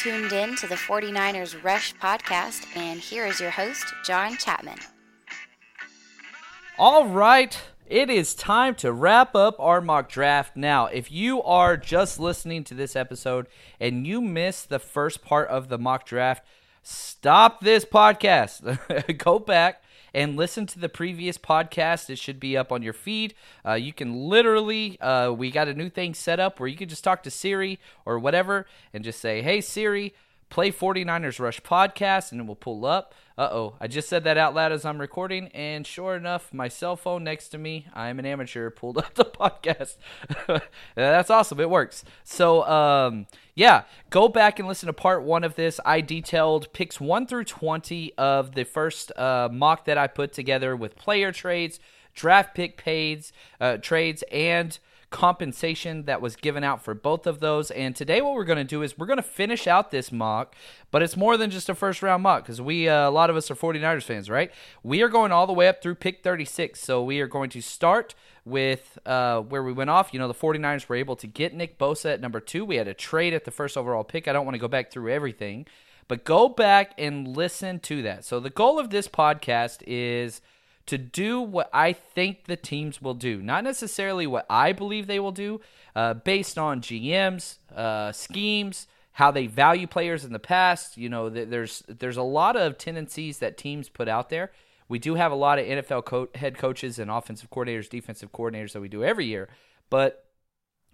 Tuned in to the 49ers Rush podcast, and here is your host, John Chapman. All right, it is time to wrap up our mock draft. Now, if you are just listening to this episode and you missed the first part of the mock draft, stop this podcast. Go back and listen to the previous podcast. It should be up on your feed. Uh, you can literally, uh, we got a new thing set up where you can just talk to Siri or whatever and just say, hey, Siri, play 49ers Rush podcast, and it will pull up. Uh oh, I just said that out loud as I'm recording, and sure enough, my cell phone next to me, I'm an amateur, pulled up the podcast. That's awesome. It works. So, um, yeah, go back and listen to part one of this. I detailed picks one through 20 of the first uh, mock that I put together with player trades, draft pick pays, uh, trades, and compensation that was given out for both of those. And today, what we're going to do is we're going to finish out this mock, but it's more than just a first round mock because we, uh, a lot of us are 49ers fans, right? We are going all the way up through pick 36. So we are going to start with uh, where we went off. You know, the 49ers were able to get Nick Bosa at number two. We had a trade at the first overall pick. I don't want to go back through everything, but go back and listen to that. So the goal of this podcast is to do what I think the teams will do, not necessarily what I believe they will do, uh, based on GMs, uh, schemes, how they value players in the past. You know, there's there's a lot of tendencies that teams put out there. We do have a lot of NFL co- head coaches and offensive coordinators, defensive coordinators that we do every year, but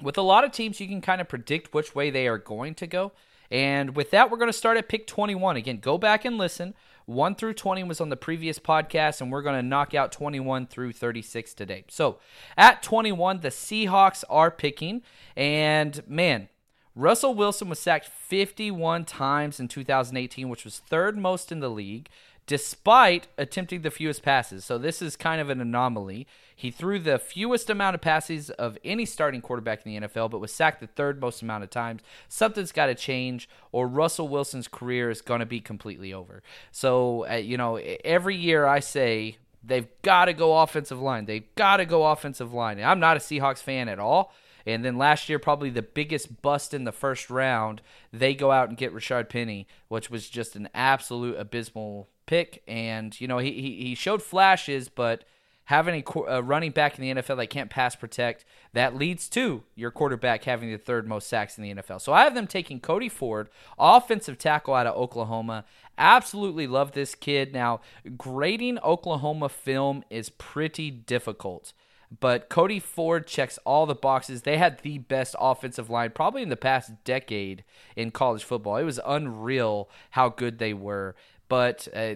with a lot of teams, you can kind of predict which way they are going to go. And with that, we're going to start at pick 21. Again, go back and listen. 1 through 20 was on the previous podcast, and we're going to knock out 21 through 36 today. So at 21, the Seahawks are picking, and man, Russell Wilson was sacked 51 times in 2018, which was third most in the league despite attempting the fewest passes. So this is kind of an anomaly. He threw the fewest amount of passes of any starting quarterback in the NFL, but was sacked the third most amount of times. Something's got to change, or Russell Wilson's career is going to be completely over. So, uh, you know, every year I say they've got to go offensive line. They've got to go offensive line. I'm not a Seahawks fan at all. And then last year, probably the biggest bust in the first round, they go out and get Rashaad Penny, which was just an absolute abysmal pick. And, you know, he, he, he showed flashes, but having a, a, running back in the NFL that can't pass protect, that leads to your quarterback having the third most sacks in the NFL. So I have them taking Cody Ford, offensive tackle out of Oklahoma. Absolutely love this kid. Now, grading Oklahoma film is pretty difficult. But Cody Ford checks all the boxes. They had the best offensive line probably in the past decade in college football. It was unreal how good they were. But uh,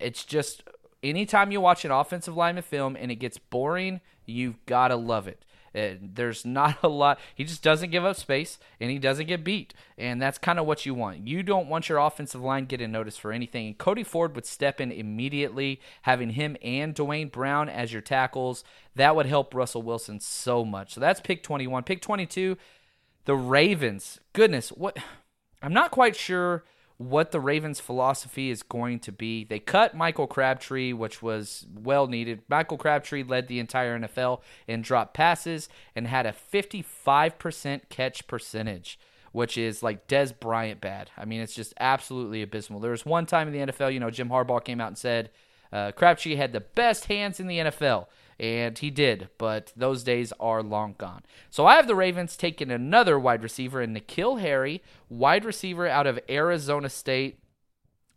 it's just anytime you watch an offensive lineman film and it gets boring, you've got to love it. Uh, there's not a lot. He just doesn't give up space and he doesn't get beat. And that's kind of what you want. You don't want your offensive line getting noticed for anything. And Cody Ford would step in immediately, having him and Duane Brown as your tackles. That would help Russell Wilson so much. So that's pick 21. Pick 22, the Ravens. Goodness, what? I'm not quite sure what the Ravens' philosophy is going to be. They cut Michael Crabtree, which was well needed. Michael Crabtree led the entire NFL in drop passes and had a 55% catch percentage, which is like Dez Bryant bad. I mean, it's just absolutely abysmal. There was one time in the NFL, you know, Jim Harbaugh came out and said, Uh, Crabtree had the best hands in the NFL, and he did, but those days are long gone. So I have the Ravens taking another wide receiver in N'Keal Harry, wide receiver out of Arizona State.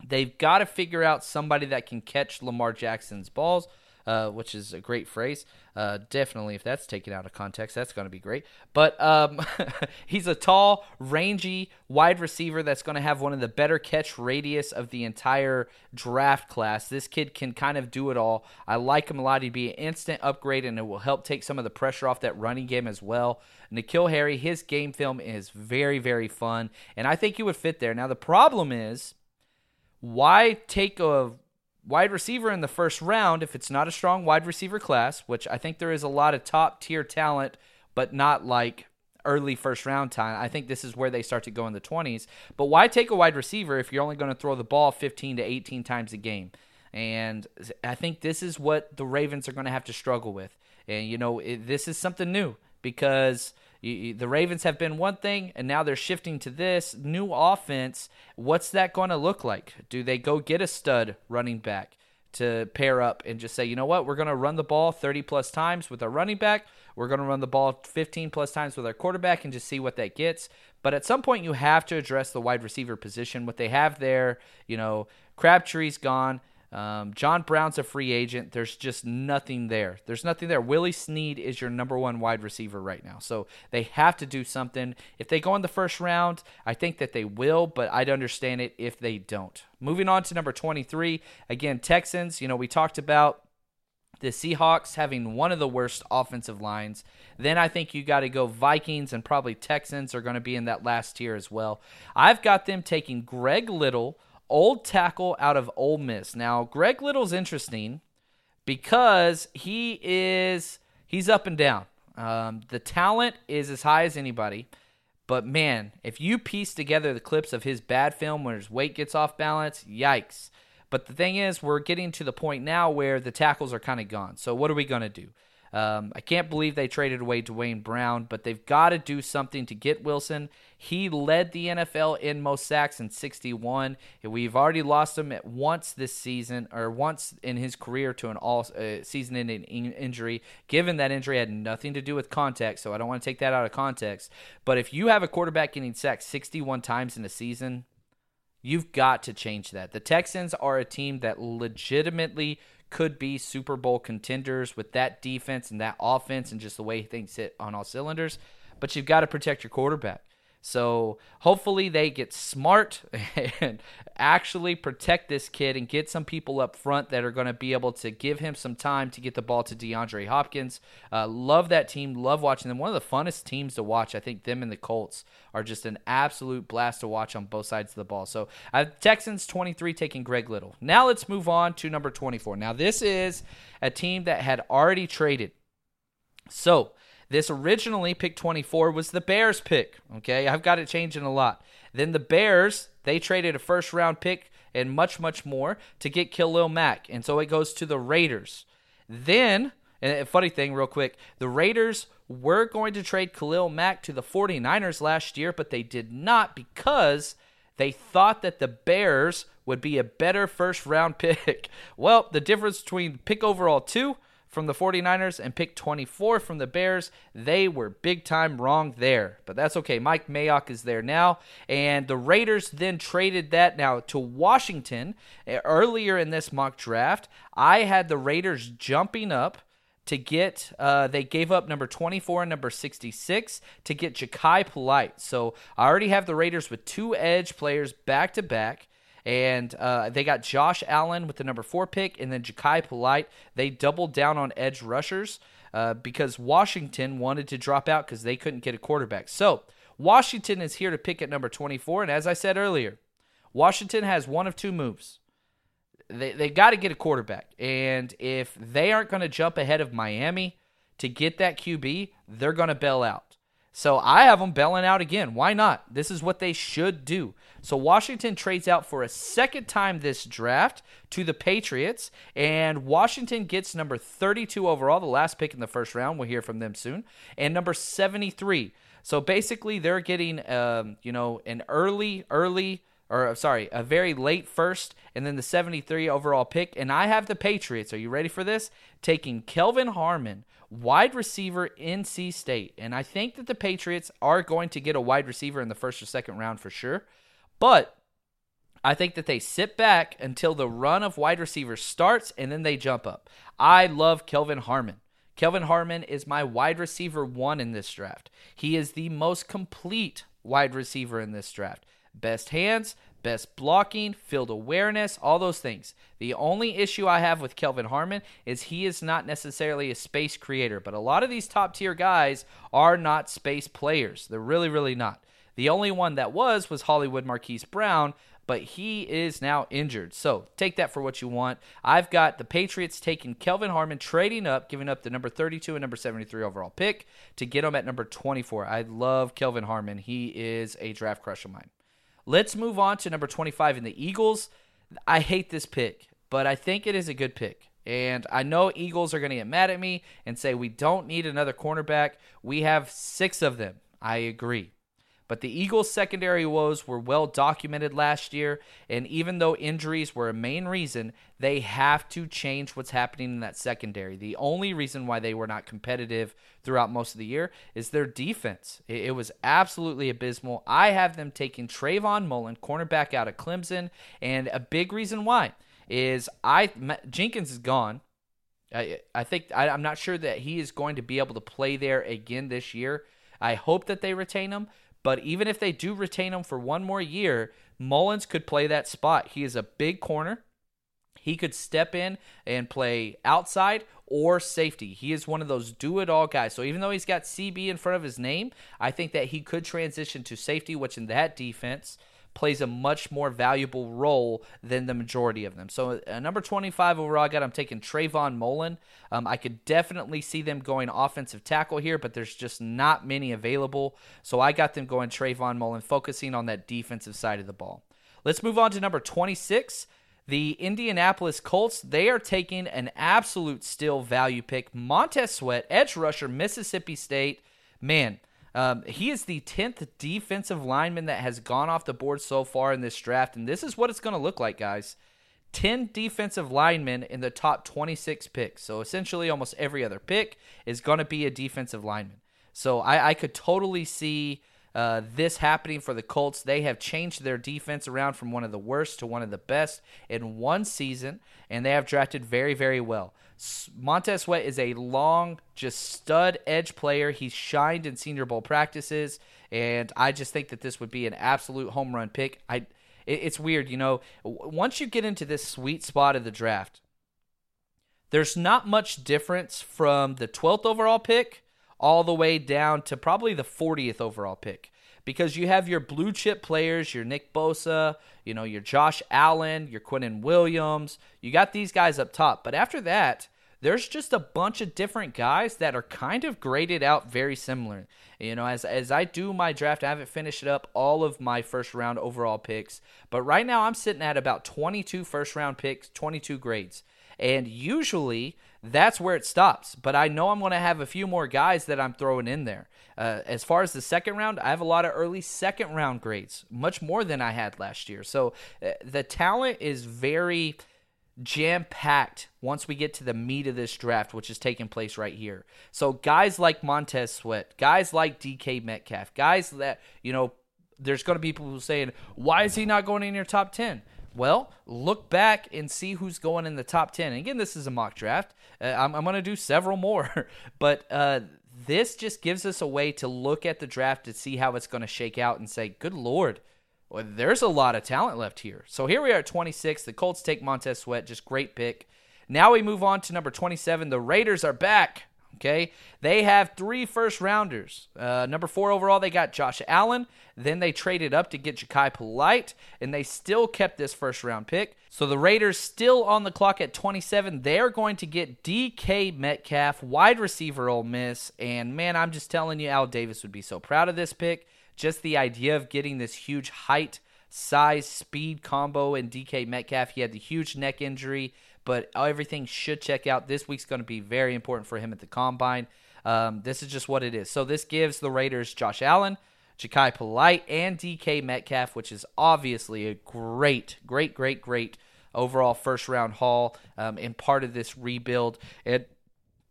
They've got to figure out somebody that can catch Lamar Jackson's balls. Uh, which is a great phrase. Uh, definitely, if that's taken out of context, that's going to be great. But um, he's a tall, rangy wide receiver that's going to have one of the better catch radius of the entire draft class. This kid can kind of do it all. I like him a lot. He'd be an instant upgrade, and it will help take some of the pressure off that running game as well. N'Keal Harry, his game film is very, very fun, and I think he would fit there. Now, the problem is why take a wide receiver in the first round if it's not a strong wide receiver class, which I think there is a lot of top tier talent, but not like early first round time. I think this is where they start to go in the 20s. But why take a wide receiver if you're only going to throw the ball 15 to 18 times a game? And I think this is what the Ravens are going to have to struggle with. And, you know, it, this is something new because the Ravens have been one thing, and now they're shifting to this new offense. What's that going to look like? Do they go get a stud running back to pair up and just say, you know what, we're going to run the ball 30 plus times with our running back. We're going to run the ball 15 plus times with our quarterback and just see what that gets. But at some point, you have to address the wide receiver position. What they have there, you know, Crabtree's gone. Um, John Brown's a free agent. There's just nothing there. There's nothing there. Willie Snead is your number one wide receiver right now. So they have to do something. If they go in the first round, I think that they will, but I'd understand it if they don't. Moving on to number 23. Again, Texans. You know, we talked about the Seahawks having one of the worst offensive lines. Then I think you got to go Vikings and probably Texans are going to be in that last tier as well. I've got them taking Greg Little old tackle out of Ole Miss. Now, Greg Little's interesting because he is he's up and down. Um, the talent is as high as anybody, but man, if you piece together the clips of his bad film where his weight gets off balance, yikes! But the thing is, we're getting to the point now where the tackles are kind of gone. So what are we gonna do? Um, I can't believe they traded away Duane Brown, but they've got to do something to get Wilson. He led the NFL in most sacks in 61. We've already lost him at once this season, or once in his career to an all uh, season-ending injury. Given that injury had nothing to do with context, so I don't want to take that out of context. But if you have a quarterback getting sacked 61 times in a season, you've got to change that. The Texans are a team that legitimately could be Super Bowl contenders with that defense and that offense and just the way things hit on all cylinders. But you've got to protect your quarterback. So hopefully they get smart and actually protect this kid and get some people up front that are going to be able to give him some time to get the ball to DeAndre Hopkins. Uh, love that team. Love watching them. One of the funnest teams to watch. I think them and the Colts are just an absolute blast to watch on both sides of the ball. So uh, Texans 23 taking Greg Little. Now let's move on to number 24. Now this is a team that had already traded. So this originally pick 24 was the Bears pick. Okay, I've got it changing a lot. Then the Bears they traded a first round pick and much much more to get Khalil Mack, and so it goes to the Raiders. Then, and a funny thing, real quick, the Raiders were going to trade Khalil Mack to the 49ers last year, but they did not because they thought that the Bears would be a better first round pick. Well, the difference between pick overall two from the 49ers and pick 24 from the Bears. They were big time wrong there, but that's okay. Mike Mayock is there now, and the Raiders then traded that now to Washington eh, earlier in this mock draft. I had the Raiders jumping up to get uh, they gave up number 24 and number 66 to get Jachai Polite. So I already have the Raiders with two edge players back to back. And uh, they got Josh Allen with the number four pick, and then Jachai Polite. They doubled down on edge rushers uh, because Washington wanted to drop out because they couldn't get a quarterback. So Washington is here to pick at number 24. And as I said earlier, Washington has one of two moves. They, they got to get a quarterback. And if they aren't going to jump ahead of Miami to get that QB, they're going to bail out. So I have them bailing out again. Why not? This is what they should do. So Washington trades out for a second time this draft to the Patriots, and Washington gets number 32 overall, the last pick in the first round. We'll hear from them soon, and number 73. So basically, they're getting, um, you know, an early, early or uh, sorry, a very late first, and then the 73 overall pick. And I have the Patriots. Are you ready for this? Taking Kelvin Harmon, wide receiver, in NC State. And I think that the Patriots are going to get a wide receiver in the first or second round for sure. But I think that they sit back until the run of wide receivers starts and then they jump up. I love Kelvin Harmon. Kelvin Harmon is my wide receiver one in this draft. He is the most complete wide receiver in this draft best hands, best blocking, field awareness, all those things. The only issue I have with Kelvin Harmon is he is not necessarily a space creator, but a lot of these top tier guys are not space players. They're really, really not. The only one that was was Hollywood Marquise Brown, but he is now injured. So take that for what you want. I've got the Patriots taking Kelvin Harmon, trading up, giving up the number 32 and number 73 overall pick to get him at number 24. I love Kelvin Harmon. He is a draft crush of mine. Let's move on to number 25 in the Eagles. I hate this pick, but I think it is a good pick. And I know Eagles are going to get mad at me and say we don't need another cornerback. We have six of them. I agree. But the Eagles' secondary woes were well documented last year, and even though injuries were a main reason, they have to change what's happening in that secondary. The only reason why they were not competitive throughout most of the year is their defense. It, was absolutely abysmal. I have them taking Trayvon Mullen, cornerback out of Clemson, and a big reason why is I Jenkins is gone. I, I think I, I'm not sure that he is going to be able to play there again this year. I hope that they retain him but even if they do retain him for one more year, Mullins could play that spot. He is a big corner. He could step in and play outside or safety. He is one of those do it all guys. So even though he's got CB in front of his name, I think that he could transition to safety, which in that defense plays a much more valuable role than the majority of them. So, uh, number 25 overall, I got I'm taking Trayvon Mullen. Um, I could definitely see them going offensive tackle here, but there's just not many available. So, I got them going Trayvon Mullen, focusing on that defensive side of the ball. Let's move on to number 26. The Indianapolis Colts, they are taking an absolute still value pick. Montez Sweat, edge rusher, Mississippi State. Man, um, he is the 10th defensive lineman that has gone off the board so far in this draft, and this is what it's going to look like, guys. 10 defensive linemen in the top 26 picks. So essentially, almost every other pick is going to be a defensive lineman. So I, I could totally see uh, this happening for the Colts. They have changed their defense around from one of the worst to one of the best in one season, and they have drafted very, very well. Montez Sweat is a long, just stud edge player. He's shined in Senior Bowl practices, and I just think that this would be an absolute home run pick. I, it's weird, you know. Once you get into this sweet spot of the draft, there's not much difference from the 12th overall pick all the way down to probably the 40th overall pick because you have your blue chip players, your Nick Bosa, you know, your Josh Allen, your Quinnen Williams. You got these guys up top. But after that, there's just a bunch of different guys that are kind of graded out very similar. You know, as as I do my draft, I haven't finished up all of my first round overall picks, but right now I'm sitting at about 22 first round picks, 22 grades. And usually that's where it stops. But I know I'm going to have a few more guys that I'm throwing in there. Uh, as far as the second round, I have a lot of early second round grades, much more than I had last year. So uh, the talent is very jam packed once we get to the meat of this draft, which is taking place right here. So guys like Montez Sweat, guys like DK Metcalf, guys that, you know, there's going to be people saying, why is he not going in your top 10? Well, look back and see who's going in the top 10. And again, this is a mock draft. Uh, I'm, I'm going to do several more. but uh, this just gives us a way to look at the draft to see how it's going to shake out and say, good Lord, well, there's a lot of talent left here. So here we are at 26. The Colts take Montez Sweat. Just great pick. Now we move on to number 27. The Raiders are back. Okay, they have three first rounders. Uh, number four overall, they got Josh Allen. Then they traded up to get Jachai Polite, and they still kept this first round pick. So the Raiders still on the clock at 27. They're going to get DK Metcalf, wide receiver, Ole Miss. And man, I'm just telling you, Al Davis would be so proud of this pick. Just the idea of getting this huge height, size, speed combo in DK Metcalf. He had the huge neck injury but everything should check out. This week's going to be very important for him at the combine. Um, this is just what it is. So this gives the Raiders Josh Allen, Jachai Polite, and DK Metcalf, which is obviously a great, great, great, great overall first round haul um, part of this rebuild. And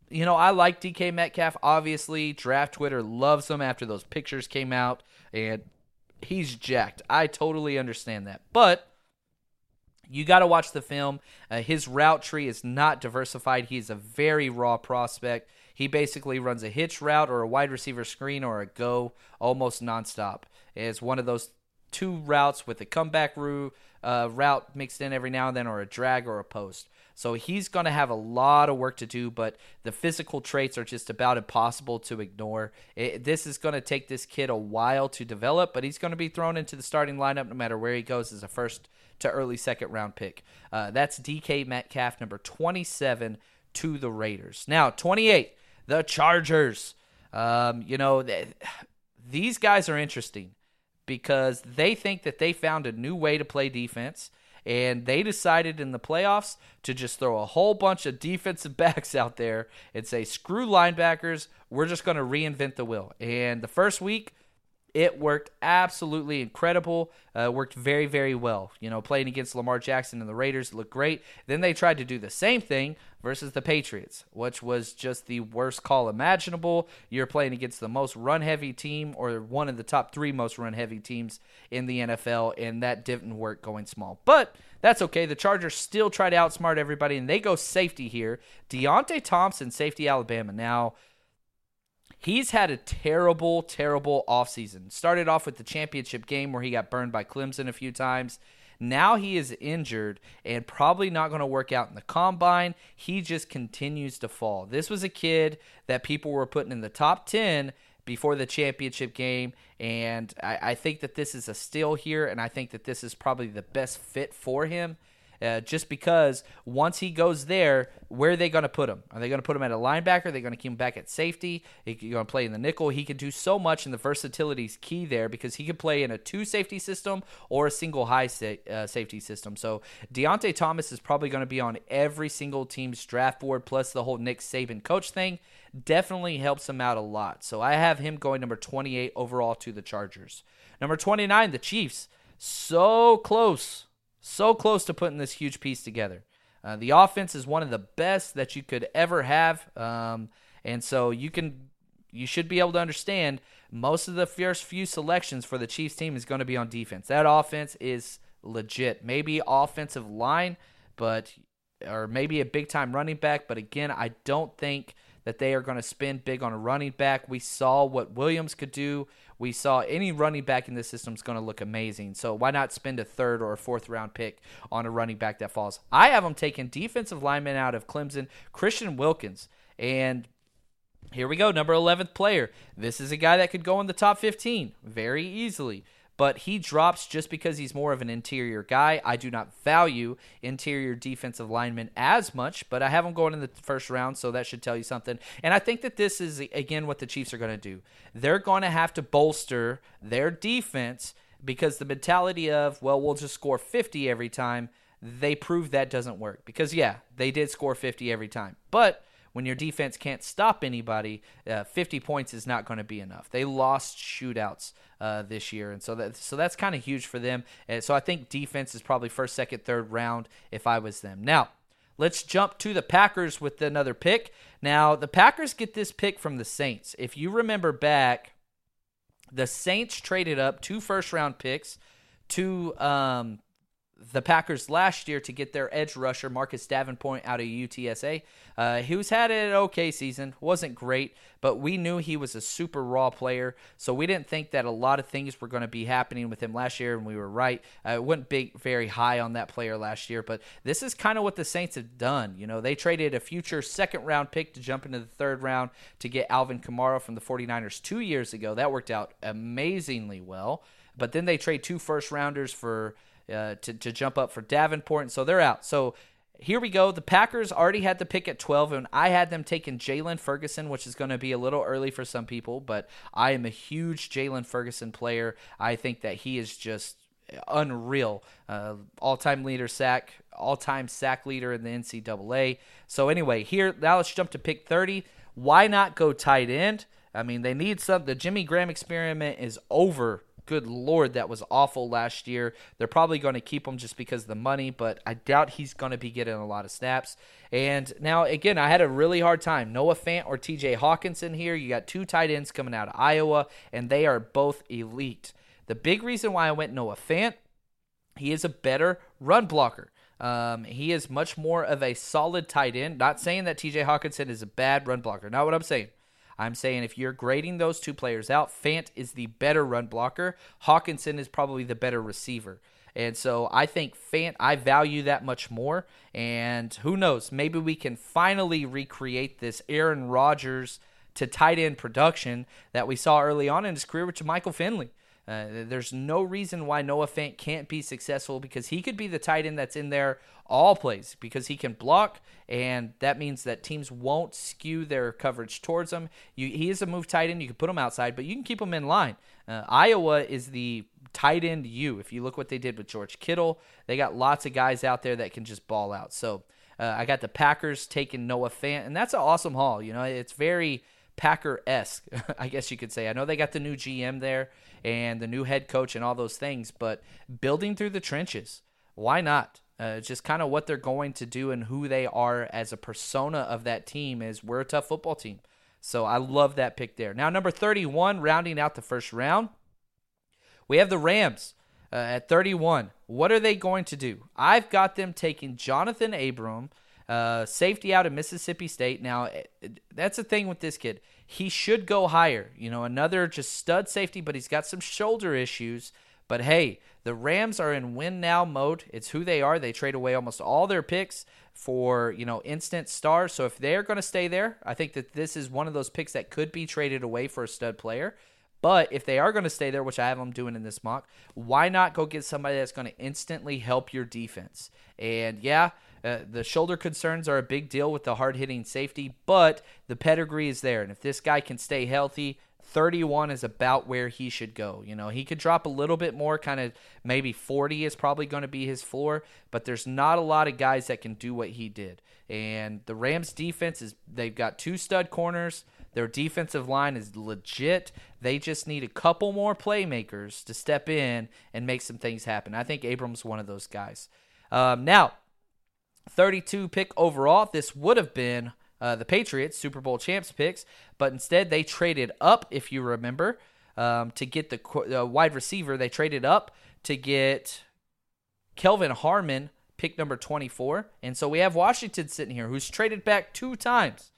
you know, I like DK Metcalf. Obviously, draft Twitter loves him after those pictures came out, and he's jacked. I totally understand that. But you got to watch the film. Uh, his route tree is not diversified. He's a very raw prospect. He basically runs a hitch route or a wide receiver screen or a go almost nonstop. It's one of those two routes with a comeback route, uh, route mixed in every now and then, or a drag or a post. So he's going to have a lot of work to do, but the physical traits are just about impossible to ignore. It, this is going to take this kid a while to develop, but he's going to be thrown into the starting lineup no matter where he goes as a first to early second round pick. Uh, that's DK Metcalf, number 27 to the Raiders. Now, 28, the Chargers. Um, you know, th- these guys are interesting because they think that they found a new way to play defense and they decided in the playoffs to just throw a whole bunch of defensive backs out there and say, screw linebackers, we're just going to reinvent the wheel. And the first week, it worked absolutely incredible. Uh, worked very, very well. You know, playing against Lamar Jackson and the Raiders looked great. Then they tried to do the same thing versus the Patriots, which was just the worst call imaginable. You're playing against the most run heavy team or one of the top three most run heavy teams in the NFL, and that didn't work going small. But that's okay. The Chargers still try to outsmart everybody, and they go safety here. Deionte Thompson, safety Alabama. Now, He's had a terrible, terrible offseason. Started off with the championship game where he got burned by Clemson a few times. Now he is injured and probably not going to work out in the combine. He just continues to fall. This was a kid that people were putting in the top 10 before the championship game. And I, I think that this is a steal here, and I think that this is probably the best fit for him. Uh, just because once he goes there, where are they going to put him? Are they going to put him at a linebacker? Are they going to keep him back at safety? He's going to play in the nickel. He can do so much, and the versatility is key there because he can play in a two safety system or a single high sa- uh, safety system. So Deionte Thomas is probably going to be on every single team's draft board, plus the whole Nick Saban coach thing definitely helps him out a lot. So I have him going number 28 overall to the Chargers. Number 29, the Chiefs. So close so close to putting this huge piece together. Uh, the offense is one of the best that you could ever have, um, and so you can you should be able to understand most of the first few selections for the Chiefs team is going to be on defense. That offense is legit. Maybe offensive line, but or maybe a big time running back, but again, I don't think that they are going to spend big on a running back. We saw what Williams could do we saw any running back in this system is going to look amazing. So why not spend a third or a fourth round pick on a running back that falls? I have them taking defensive lineman out of Clemson, Christian Wilkins. And here we go, number 11th player. This is a guy that could go in the top 15 very easily but he drops just because he's more of an interior guy. I do not value interior defensive linemen as much, but I have him going in the first round, so that should tell you something. And I think that this is, again, what the Chiefs are going to do. They're going to have to bolster their defense because the mentality of, well, we'll just score 50 every time, they prove that doesn't work. Because, yeah, they did score 50 every time. But when your defense can't stop anybody, uh, 50 points is not going to be enough. They lost shootouts uh, this year, and so that so that's kind of huge for them. And so I think defense is probably first, second, third round if I was them. Now. Let's jump to the Packers with another pick. Now, the Packers get this pick from the Saints. If you remember back, the Saints traded up two first round picks to um, the Packers last year to get their edge rusher Marcus Davenport out of UTSA. Uh, who's had an okay season, wasn't great, but we knew he was a super raw player, so we didn't think that a lot of things were going to be happening with him last year, and we were right. Uh, wasn't big, very high on that player last year, but this is kind of what the Saints have done. You know, they traded a future second round pick to jump into the third round to get Alvin Kamara from the 49ers two years ago. That worked out amazingly well. But then they trade two first rounders for uh, to, to jump up for Davenport, and so they're out. So here we go. The Packers already had the pick at 12, and I had them taking Jaylon Ferguson, which is going to be a little early for some people, but I am a huge Jaylon Ferguson player. I think that he is just unreal. Uh, all time leader sack, all time sack leader in the NCAA. So, anyway, here, now let's jump to pick 30. Why not go tight end? I mean, they need some. The Jimmy Graham experiment is over. Good lord, that was awful last year. They're probably going to keep him just because of the money, but I doubt he's going to be getting a lot of snaps. And now, again, I had a really hard time. Noah Fant or TJ Hockenson here. You got two tight ends coming out of Iowa, and they are both elite. The big reason why I went Noah Fant, he is a better run blocker. Um, he is much more of a solid tight end. Not saying that TJ Hockenson is a bad run blocker. Not what I'm saying. I'm saying if you're grading those two players out, Fant is the better run blocker. Hockenson is probably the better receiver. And so I think Fant, I value that much more. And who knows, maybe we can finally recreate this Aaron Rodgers to tight end production that we saw early on in his career with Michael Finley. Uh, there's no reason why Noah Fant can't be successful because he could be the tight end that's in there all plays because he can block, and that means that teams won't skew their coverage towards him. You, he is a move tight end. You can put him outside, but you can keep him in line. Uh, Iowa is the tight end you. If you look what they did with George Kittle, they got lots of guys out there that can just ball out. So uh, I got the Packers taking Noah Fant, and that's an awesome haul. You know, it's very Packer esque, I guess you could say. I know they got the new GM there and the new head coach and all those things, but building through the trenches, why not? Uh, just kind of what they're going to do and who they are as a persona of that team is we're a tough football team. So I love that pick there. Now, number 31, rounding out the first round, we have the Rams uh, at 31. What are they going to do? I've got them taking Johnathan Abram uh, safety out of Mississippi State. Now, eh, that's the thing with this kid. He should go higher. You know, another just stud safety, but he's got some shoulder issues. But hey, the Rams are in win now mode. It's who they are. They trade away almost all their picks for, you know, instant stars. So if they're going to stay there, I think that this is one of those picks that could be traded away for a stud player. But if they are going to stay there, which I have them doing in this mock, why not go get somebody that's going to instantly help your defense? And yeah, uh, the shoulder concerns are a big deal with the hard hitting safety, but the pedigree is there. And if this guy can stay healthy, 31 is about where he should go. You know, he could drop a little bit more, kind of maybe 40 is probably going to be his floor, but there's not a lot of guys that can do what he did. And the Rams defense is they've got two stud corners. Their defensive line is legit. They just need a couple more playmakers to step in and make some things happen. I think Abrams one of those guys. Um, now, 32 pick overall. This would have been uh, the Patriots Super Bowl champs picks, but instead they traded up, if you remember, um, to get the wide receiver. They traded up to get Kelvin Harmon, pick number 24. And so we have Washington sitting here, who's traded back two times.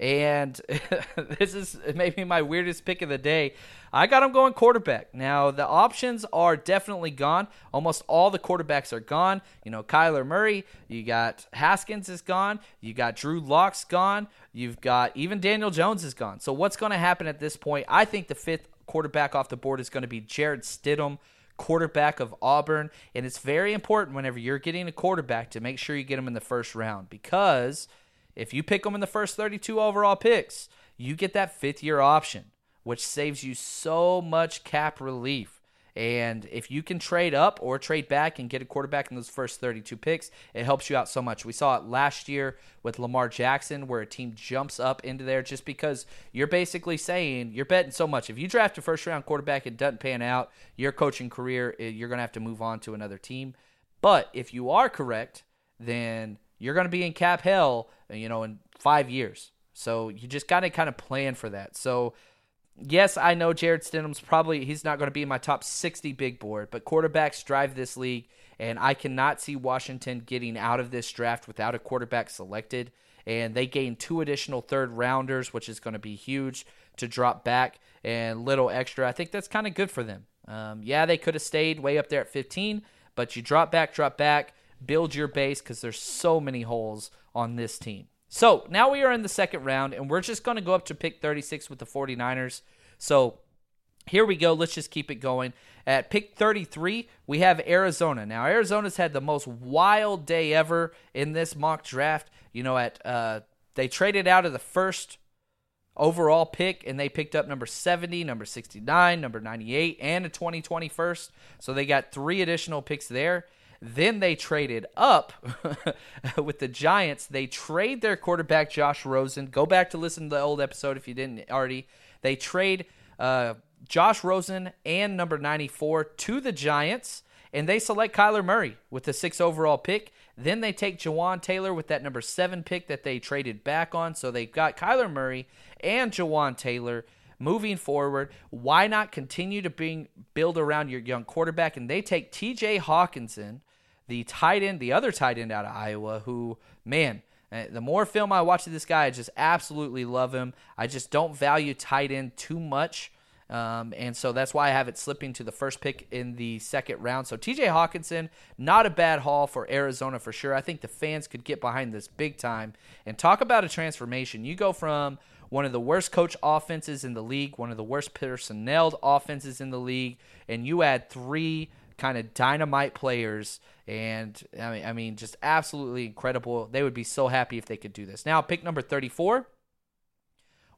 And this is maybe my weirdest pick of the day. I got him going quarterback. Now, the options are definitely gone. Almost all the quarterbacks are gone. You know, Kyler Murray, you got Haskins is gone. You got Drew Lock's gone. You've got even Daniel Jones is gone. So, what's going to happen at this point? I think the fifth quarterback off the board is going to be Jarrett Stidham quarterback of Auburn. And it's very important whenever you're getting a quarterback to make sure you get him in the first round because if you pick them in the first 32 overall picks, you get that fifth year option, which saves you so much cap relief. And if you can trade up or trade back and get a quarterback in those first 32 picks, it helps you out so much. We saw it last year with Lamar Jackson, where a team jumps up into there just because you're basically saying you're betting so much. If you draft a first round quarterback, it doesn't pan out, your coaching career, eh, you're going to have to move on to another team. But if you are correct, then you're going to be in cap hell, you know, in five years. So you just got to kind of plan for that. So, yes, I know Jarrett Stidham's probably he's not going to be in my top 60 big board, but quarterbacks drive this league, and I cannot see Washington getting out of this draft without a quarterback selected. And they gain two additional third rounders, which is going to be huge to drop back and little extra. I think that's kind of good for them. Um, yeah, they could have stayed way up there at 15, but you drop back, drop back build your base because there's so many holes on this team. So now we are in the second round, and we're just going to go up to pick 36 with the 49ers. So here we go. Let's just keep it going. At pick 33, we have Arizona. Now, Arizona's had the most wild day ever in this mock draft. You know, at uh, they traded out of the first overall pick and they picked up number 70, number 69, number 98, and a 2021 first. So they got three additional picks there. Then they traded up with the Giants. They trade their quarterback, Josh Rosen. Go back to listen to the old episode if you didn't already. They trade uh, Josh Rosen and number 94 to the Giants, and they select Kyler Murray with the six overall pick. Then they take Jawaan Taylor with that number seven pick that they traded back on. So they've got Kyler Murray and Jawaan Taylor moving forward. Why not continue to build around your young quarterback? And they take TJ Hockenson, the tight end, the other tight end out of Iowa, who, man, eh, the more film I watch of this guy, I just absolutely love him. I just don't value tight end too much. Um, and so that's why I have it slipping to the first pick in the second round. So TJ Hockenson, not a bad haul for Arizona for sure. I think the fans could get behind this big time. And talk about a transformation. You go from one of the worst coach offenses in the league, one of the worst personnel offenses in the league, and you add three kind of dynamite players. And I mean, I mean, just absolutely incredible. They would be so happy if they could do this. Now, pick number 34.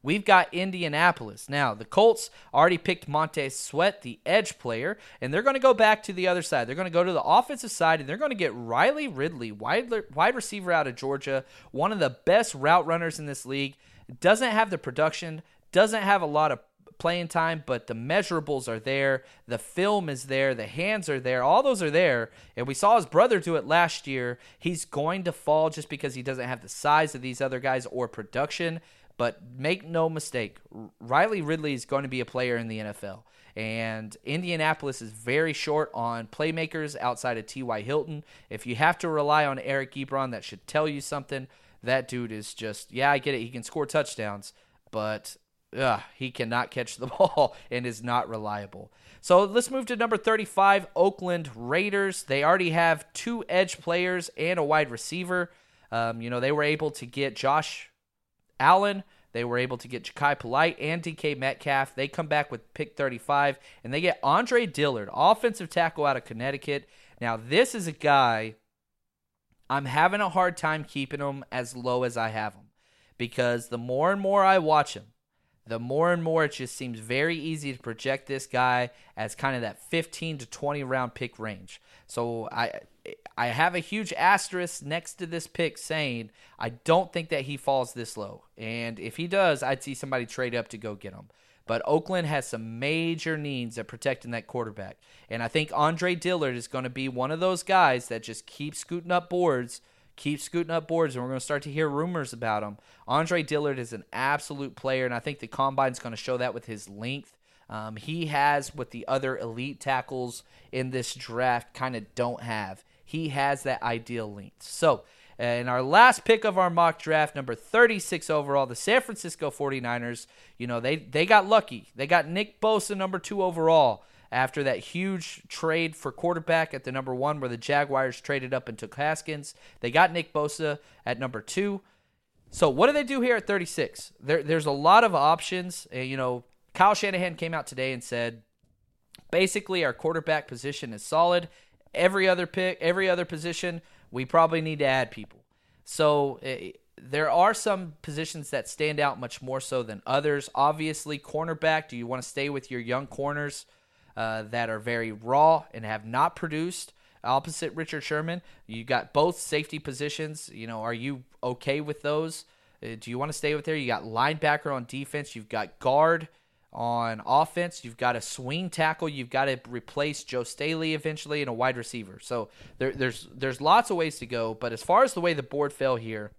We've got Indianapolis. Now, the Colts already picked Montez Sweat, the edge player, and they're going to go back to the other side. They're going to go to the offensive side, and they're going to get Riley Ridley, wide, wide receiver out of Georgia, one of the best route runners in this league. Doesn't have the production, doesn't have a lot of playing time, but the measurables are there. The film is there. The hands are there. All those are there. And we saw his brother do it last year. He's going to fall just because he doesn't have the size of these other guys or production. But make no mistake, Riley Ridley is going to be a player in the NFL. And Indianapolis is very short on playmakers outside of T.Y. Hilton. If you have to rely on Eric Ebron, that should tell you something. That dude is just, yeah, I get it. He can score touchdowns, but ugh, he cannot catch the ball and is not reliable. So let's move to number 35, Oakland Raiders. They already have two edge players and a wide receiver. Um, you know, they were able to get Josh Allen. They were able to get Jachai Polite and DK Metcalf. They come back with pick 35, and they get Andre Dillard, offensive tackle out of Connecticut. Now, this is a guy I'm having a hard time keeping him as low as I have him because the more and more I watch him, the more and more it just seems very easy to project this guy as kind of that 15 to 20 round pick range. So I I have a huge asterisk next to this pick saying I don't think that he falls this low. And if he does, I'd see somebody trade up to go get him. But Oakland has some major needs at protecting that quarterback. And I think Andre Dillard is going to be one of those guys that just keeps scooting up boards, keeps scooting up boards, and we're going to start to hear rumors about him. Andre Dillard is an absolute player, and I think the combine is going to show that with his length. Um, he has what the other elite tackles in this draft kind of don't have. He has that ideal length. So, in our last pick of our mock draft, number 36 overall, the San Francisco 49ers, you know, they, they got lucky. They got Nick Bosa, number two overall, after that huge trade for quarterback at the number one, where the Jaguars traded up and took Haskins. They got Nick Bosa at number two. So, what do they do here at 36? There, there's a lot of options. You know, Kyle Shanahan came out today and said basically our quarterback position is solid. Every other pick, every other position, we probably need to add people. So uh, there are some positions that stand out much more so than others. Obviously, cornerback. Do you want to stay with your young corners uh, that are very raw and have not produced? Opposite Richard Sherman, you got both safety positions. You know, are you okay with those? Uh, do you want to stay with there? You got linebacker on defense. You've got guard on offense. You've got a swing tackle. You've got to replace Joe Staley eventually and a wide receiver. So there, there's there's lots of ways to go. But as far as the way the board fell here,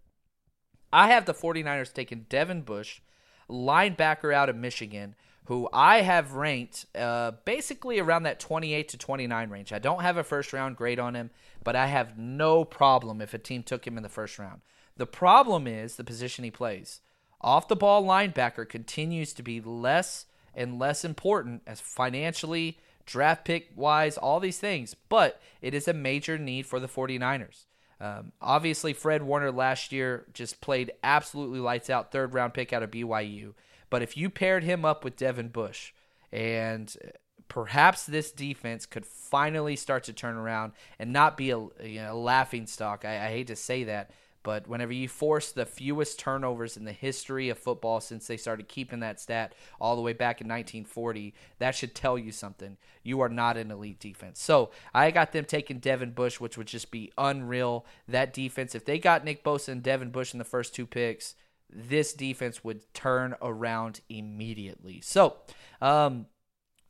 I have the 49ers taking Devin Bush, linebacker out of Michigan, who I have ranked uh, basically around that 28 to 29 range. I don't have a first round grade on him, but I have no problem if a team took him in the first round. The problem is the position he plays. Off the ball linebacker continues to be less and less important as financially, draft pick wise, all these things, but it is a major need for the 49ers. Um, obviously, Fred Warner last year just played absolutely lights out, third round pick out of BYU. But if you paired him up with Devin Bush, and uh, perhaps this defense could finally start to turn around and not be a, you know, laughing stock. I, I hate to say that, but whenever you force the fewest turnovers in the history of football since they started keeping that stat all the way back in 1940, that should tell you something. You are not an elite defense. So I got them taking Devin Bush, which would just be unreal. That defense, if they got Nick Bosa and Devin Bush in the first two picks, this defense would turn around immediately. So, um,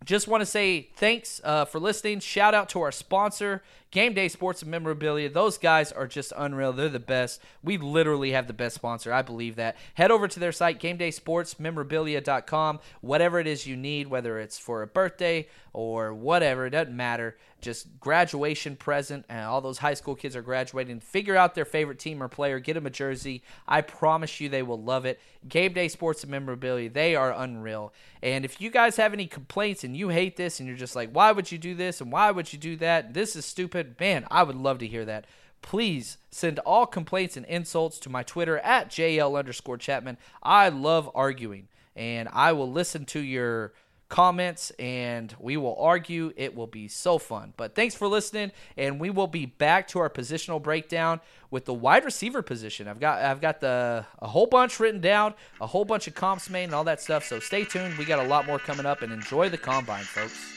just want to say thanks uh, for listening. Shout out to our sponsor, Game Day Sports and Memorabilia. Those guys are just unreal. They're the best. We literally have the best sponsor. I believe that. Head over to their site, GameDaySportsMemorabilia.com. Whatever it is you need, whether it's for a birthday or whatever, it doesn't matter just graduation present, and all those high school kids are graduating. Figure out their favorite team or player, get them a jersey. I promise you they will love it. Game Day Sports and Memorabilia, they are unreal. And if you guys have any complaints and you hate this and you're just like, why would you do this and why would you do that? This is stupid. Man, I would love to hear that. Please send all complaints and insults to my Twitter at JL underscore Chapman. I love arguing and I will listen to your comments and we will argue. It will be so fun. But thanks for listening, and we will be back to our positional breakdown with the wide receiver position. I've got I've got the a whole bunch written down, a whole bunch of comps made and all that stuff. So stay tuned. We got a lot more coming up and enjoy the combine, folks.